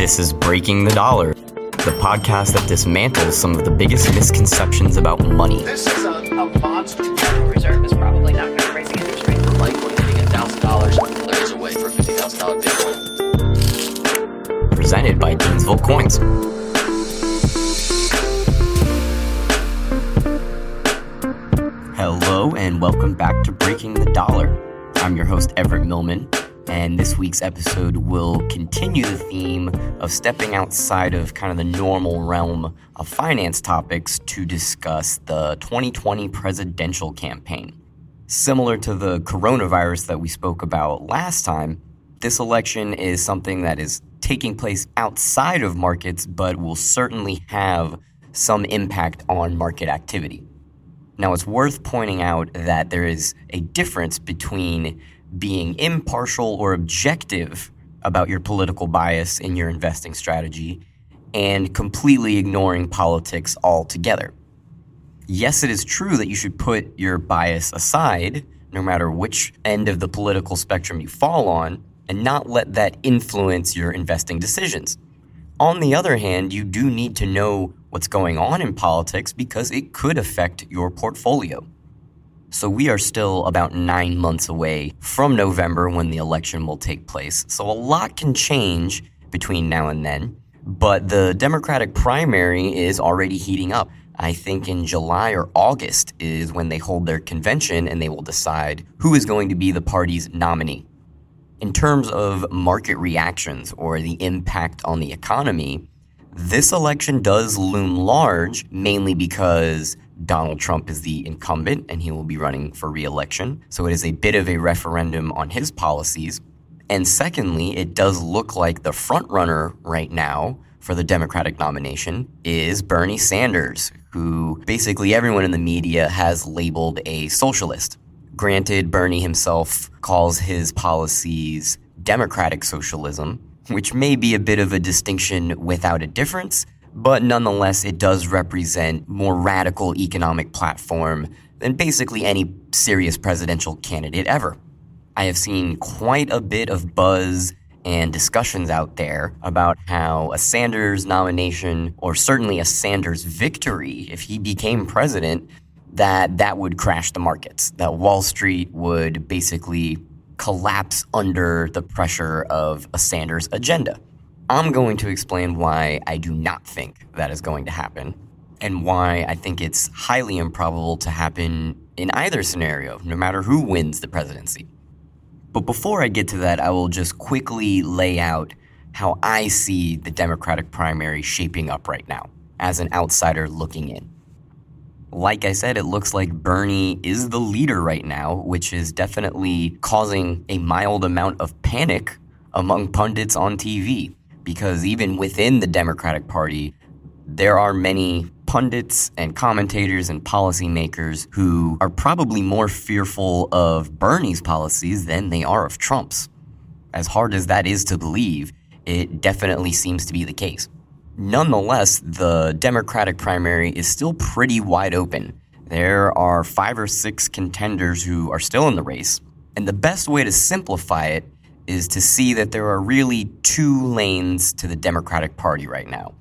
This is Breaking the Dollar, the podcast that dismantles some of the biggest misconceptions about money. This is a, a monster. Reserve is probably not going to raise interest rates. likely to get thousand dollars clears away for fifty thousand dollar Bitcoin. Presented by Gainesville Coins. Hello, and welcome back to Breaking the Dollar. I'm your host, Everett Millman, and this week's episode will continue the theme of stepping outside of kind of the normal realm of finance topics to discuss the 2020 presidential campaign. Similar to the coronavirus that we spoke about last time, this election is something that is taking place outside of markets, but will certainly have some impact on market activity. Now, it's worth pointing out that there is a difference between being impartial or objective about your political bias in your investing strategy and completely ignoring politics altogether. Yes, it is true that you should put your bias aside, no matter which end of the political spectrum you fall on, and not let that influence your investing decisions. On the other hand, you do need to know what's going on in politics because it could affect your portfolio. So, we are still about nine months away from November when the election will take place. So, a lot can change between now and then, but the Democratic primary is already heating up. I think in July or August is when they hold their convention and they will decide who is going to be the party's nominee. In terms of market reactions or the impact on the economy, this election does loom large, mainly because Donald Trump is the incumbent and he will be running for reelection. So it is a bit of a referendum on his policies. And secondly, it does look like the frontrunner right now for the Democratic nomination is Bernie Sanders, who basically everyone in the media has labeled a socialist. Granted, Bernie himself calls his policies democratic socialism, which may be a bit of a distinction without a difference, but nonetheless, it does represent more radical economic platform than basically any serious presidential candidate ever. I have seen quite a bit of buzz and discussions out there about how a Sanders nomination, or certainly a Sanders victory, if he became president, that that would crash the markets, that Wall Street would basically collapse under the pressure of a Sanders agenda. I'm going to explain why I do not think that is going to happen and why I think it's highly improbable to happen in either scenario, no matter who wins the presidency. But before I get to that, I will just quickly lay out how I see the Democratic primary shaping up right now as an outsider looking in. Like I said, it looks like Bernie is the leader right now, which is definitely causing a mild amount of panic among pundits on TV. Because even within the Democratic Party, there are many pundits and commentators and policymakers who are probably more fearful of Bernie's policies than they are of Trump's. As hard as that is to believe, it definitely seems to be the case. Nonetheless, the Democratic primary is still pretty wide open. There are five or six contenders who are still in the race. And the best way to simplify it is to see that there are really two lanes to the Democratic Party right now.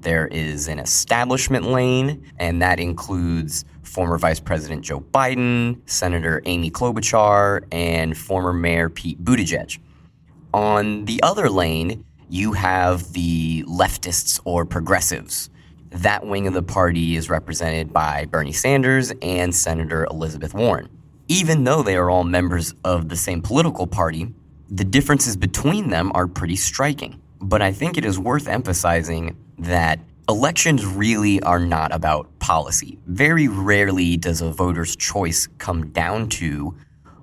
There is an establishment lane, and that includes former Vice President Joe Biden, Senator Amy Klobuchar, and former Mayor Pete Buttigieg. On the other lane, you have the leftists or progressives. That wing of the party is represented by Bernie Sanders and Senator Elizabeth Warren. Even though they are all members of the same political party, the differences between them are pretty striking. But I think it is worth emphasizing that elections really are not about policy. Very rarely does a voter's choice come down to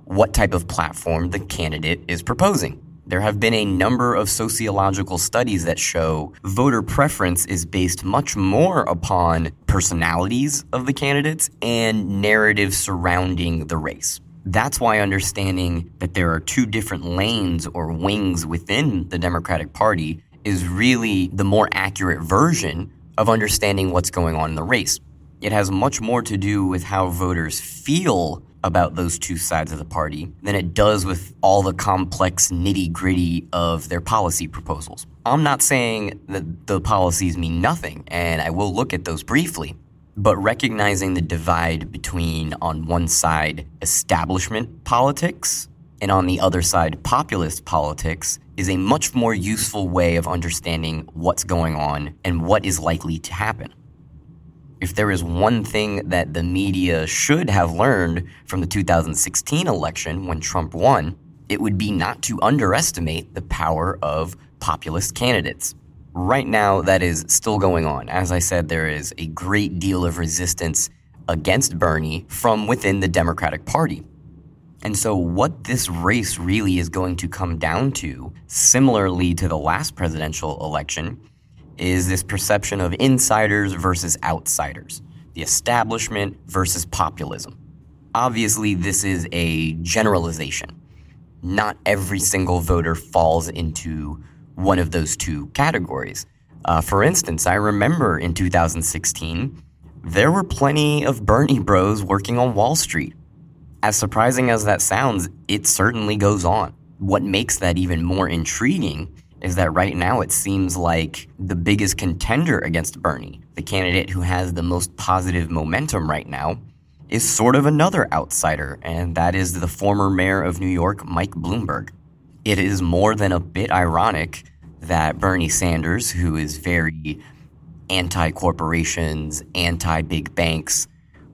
what type of platform the candidate is proposing. There have been a number of sociological studies that show voter preference is based much more upon personalities of the candidates and narratives surrounding the race. That's why understanding that there are two different lanes or wings within the Democratic Party is really the more accurate version of understanding what's going on in the race. It has much more to do with how voters feel about those two sides of the party than it does with all the complex nitty gritty of their policy proposals. I'm not saying that the policies mean nothing, and I will look at those briefly. But recognizing the divide between, on one side, establishment politics and on the other side, populist politics is a much more useful way of understanding what's going on and what is likely to happen. If there is one thing that the media should have learned from the 2016 election when Trump won, it would be not to underestimate the power of populist candidates. Right now, that is still going on. As I said, there is a great deal of resistance against Bernie from within the Democratic Party. And so, what this race really is going to come down to, similarly to the last presidential election, is this perception of insiders versus outsiders, the establishment versus populism. Obviously, this is a generalization. Not every single voter falls into one of those two categories. Uh, for instance, I remember in 2016, there were plenty of Bernie bros working on Wall Street. As surprising as that sounds, it certainly goes on. What makes that even more intriguing is that right now it seems like the biggest contender against Bernie, the candidate who has the most positive momentum right now, is sort of another outsider, and that is the former mayor of New York, Mike Bloomberg. It is more than a bit ironic that Bernie Sanders, who is very anti corporations, anti big banks,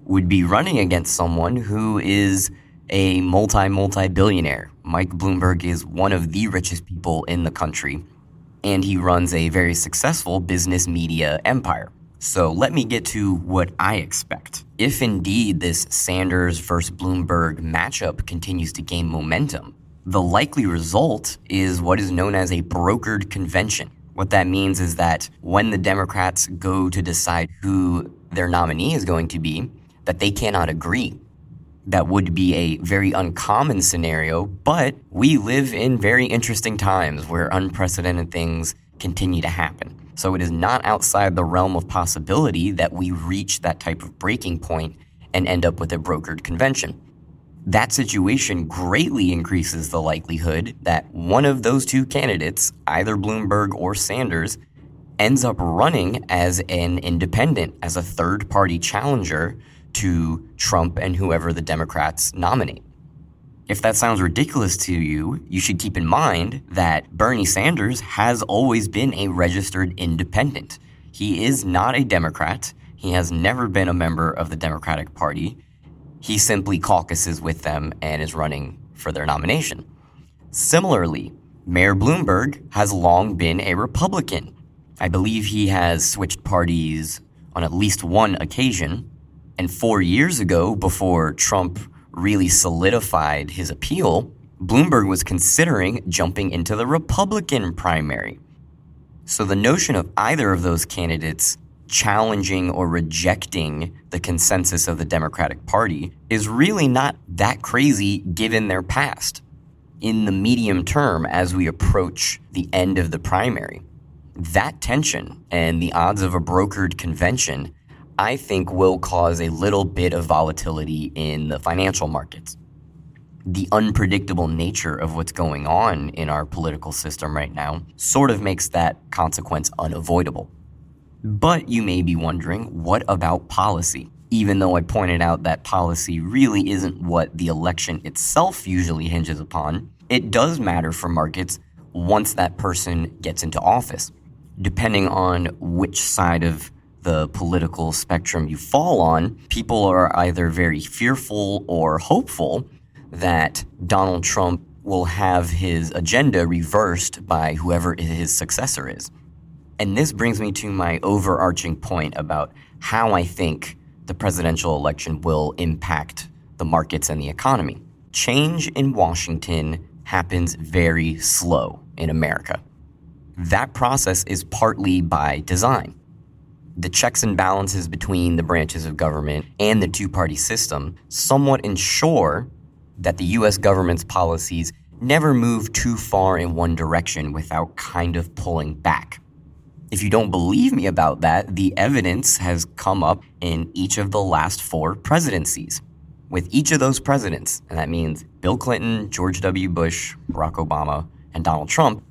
would be running against someone who is a multi multi billionaire. Mike Bloomberg is one of the richest people in the country, and he runs a very successful business media empire. So let me get to what I expect. If indeed this Sanders versus Bloomberg matchup continues to gain momentum, the likely result is what is known as a brokered convention. What that means is that when the Democrats go to decide who their nominee is going to be, that they cannot agree that would be a very uncommon scenario, but we live in very interesting times where unprecedented things continue to happen. So it is not outside the realm of possibility that we reach that type of breaking point and end up with a brokered convention. That situation greatly increases the likelihood that one of those two candidates, either Bloomberg or Sanders, ends up running as an independent, as a third party challenger to Trump and whoever the Democrats nominate. If that sounds ridiculous to you, you should keep in mind that Bernie Sanders has always been a registered independent. He is not a Democrat. He has never been a member of the Democratic Party. He simply caucuses with them and is running for their nomination. Similarly, Mayor Bloomberg has long been a Republican. I believe he has switched parties on at least one occasion, and four years ago, before Trump really solidified his appeal, Bloomberg was considering jumping into the Republican primary. So the notion of either of those candidates challenging or rejecting the consensus of the Democratic Party is really not that crazy given their past. In the medium term, as we approach the end of the primary, that tension and the odds of a brokered convention I think will cause a little bit of volatility in the financial markets. The unpredictable nature of what's going on in our political system right now sort of makes that consequence unavoidable. But you may be wondering, what about policy? Even though I pointed out that policy really isn't what the election itself usually hinges upon, it does matter for markets once that person gets into office. Depending on which side of the political spectrum you fall on, people are either very fearful or hopeful that Donald Trump will have his agenda reversed by whoever his successor is. And this brings me to my overarching point about how I think the presidential election will impact the markets and the economy. Change in Washington happens very slow in America. That process is partly by design the checks and balances between the branches of government and the two party system somewhat ensure that the US government's policies never move too far in one direction without kind of pulling back. If you don't believe me about that, the evidence has come up in each of the last four presidencies. with each of those presidents, and that means Bill Clinton, George W. Bush, Barack Obama, and Donald Trump,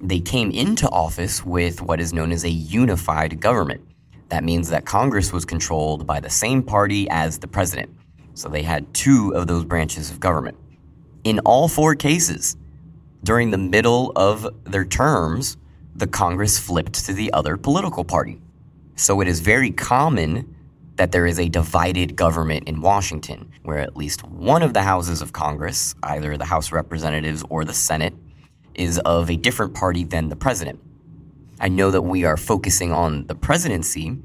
they came into office with what is known as a unified government. That means that Congress was controlled by the same party as the president. So they had two of those branches of government. In all four cases, during the middle of their terms, the Congress flipped to the other political party. So it is very common that there is a divided government in Washington, where at least one of the houses of Congress, either the House of Representatives or the Senate, is of a different party than the president. I know that we are focusing on the presidency,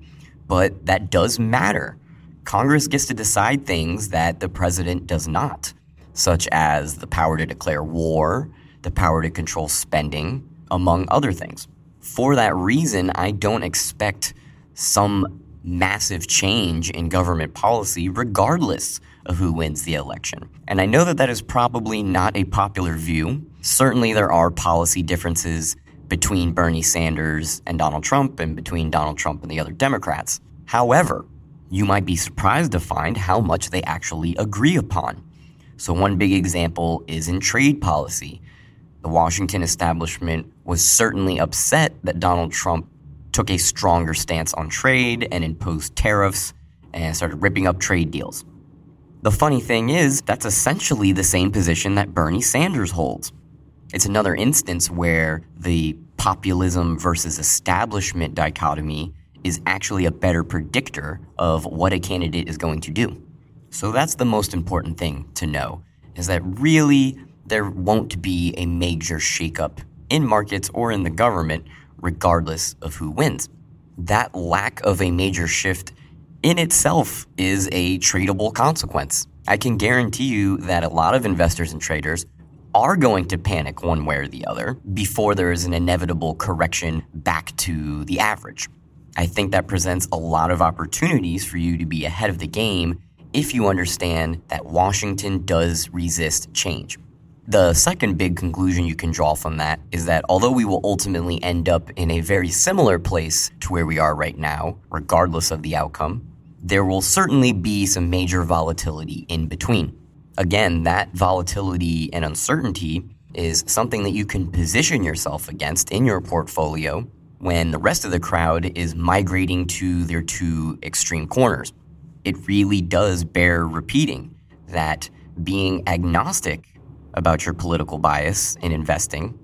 but that does matter. Congress gets to decide things that the president does not, such as the power to declare war, the power to control spending, among other things. For that reason, I don't expect some massive change in government policy regardless of who wins the election. And I know that that is probably not a popular view. Certainly, there are policy differences between Bernie Sanders and Donald Trump and between Donald Trump and the other Democrats. However, you might be surprised to find how much they actually agree upon. So, one big example is in trade policy. The Washington establishment was certainly upset that Donald Trump took a stronger stance on trade and imposed tariffs and started ripping up trade deals. The funny thing is, that's essentially the same position that Bernie Sanders holds. It's another instance where the populism versus establishment dichotomy is actually a better predictor of what a candidate is going to do. So that's the most important thing to know is that really there won't be a major shakeup in markets or in the government regardless of who wins. That lack of a major shift in itself is a tradable consequence. I can guarantee you that a lot of investors and traders are going to panic one way or the other before there is an inevitable correction back to the average. I think that presents a lot of opportunities for you to be ahead of the game if you understand that Washington does resist change. The second big conclusion you can draw from that is that although we will ultimately end up in a very similar place to where we are right now, regardless of the outcome, there will certainly be some major volatility in between. Again, that volatility and uncertainty is something that you can position yourself against in your portfolio when the rest of the crowd is migrating to their two extreme corners. It really does bear repeating that being agnostic about your political bias in investing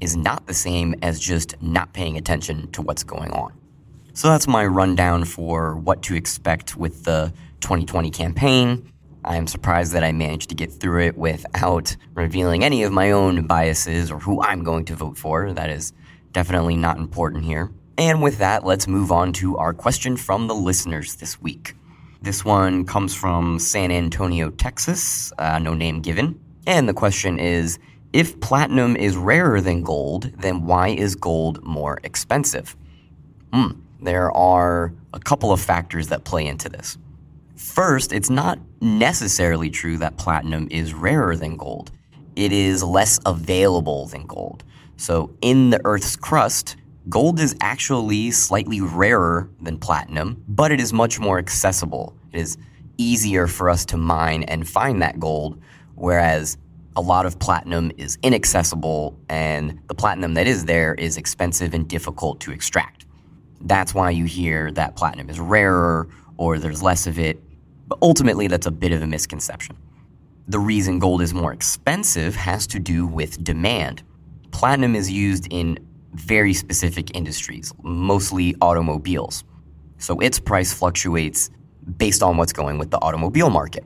is not the same as just not paying attention to what's going on. So that's my rundown for what to expect with the 2020 campaign. I am surprised that I managed to get through it without revealing any of my own biases or who I'm going to vote for. That is definitely not important here. And with that, let's move on to our question from the listeners this week. This one comes from San Antonio, Texas, uh, no name given. And the question is if platinum is rarer than gold, then why is gold more expensive? Hmm, there are a couple of factors that play into this. First, it's not necessarily true that platinum is rarer than gold. It is less available than gold. So, in the Earth's crust, gold is actually slightly rarer than platinum, but it is much more accessible. It is easier for us to mine and find that gold, whereas a lot of platinum is inaccessible and the platinum that is there is expensive and difficult to extract. That's why you hear that platinum is rarer or there's less of it, but ultimately that's a bit of a misconception. The reason gold is more expensive has to do with demand. Platinum is used in very specific industries, mostly automobiles. So its price fluctuates based on what's going with the automobile market.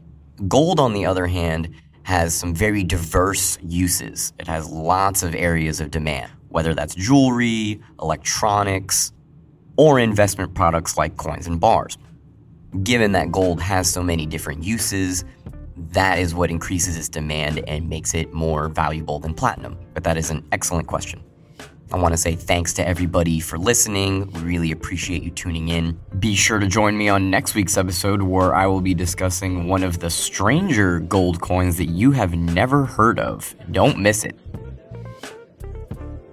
Gold, on the other hand, has some very diverse uses. It has lots of areas of demand, whether that's jewelry, electronics, or investment products like coins and bars. Given that gold has so many different uses, that is what increases its demand and makes it more valuable than platinum. But that is an excellent question. I want to say thanks to everybody for listening. We really appreciate you tuning in. Be sure to join me on next week's episode where I will be discussing one of the stranger gold coins that you have never heard of. Don't miss it.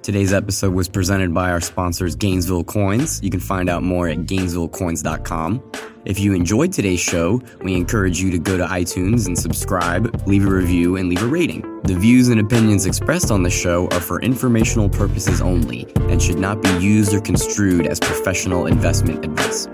Today's episode was presented by our sponsors, Gainesville Coins. You can find out more at gainesvillecoins.com. If you enjoyed today's show, we encourage you to go to iTunes and subscribe, leave a review, and leave a rating. The views and opinions expressed on the show are for informational purposes only and should not be used or construed as professional investment advice.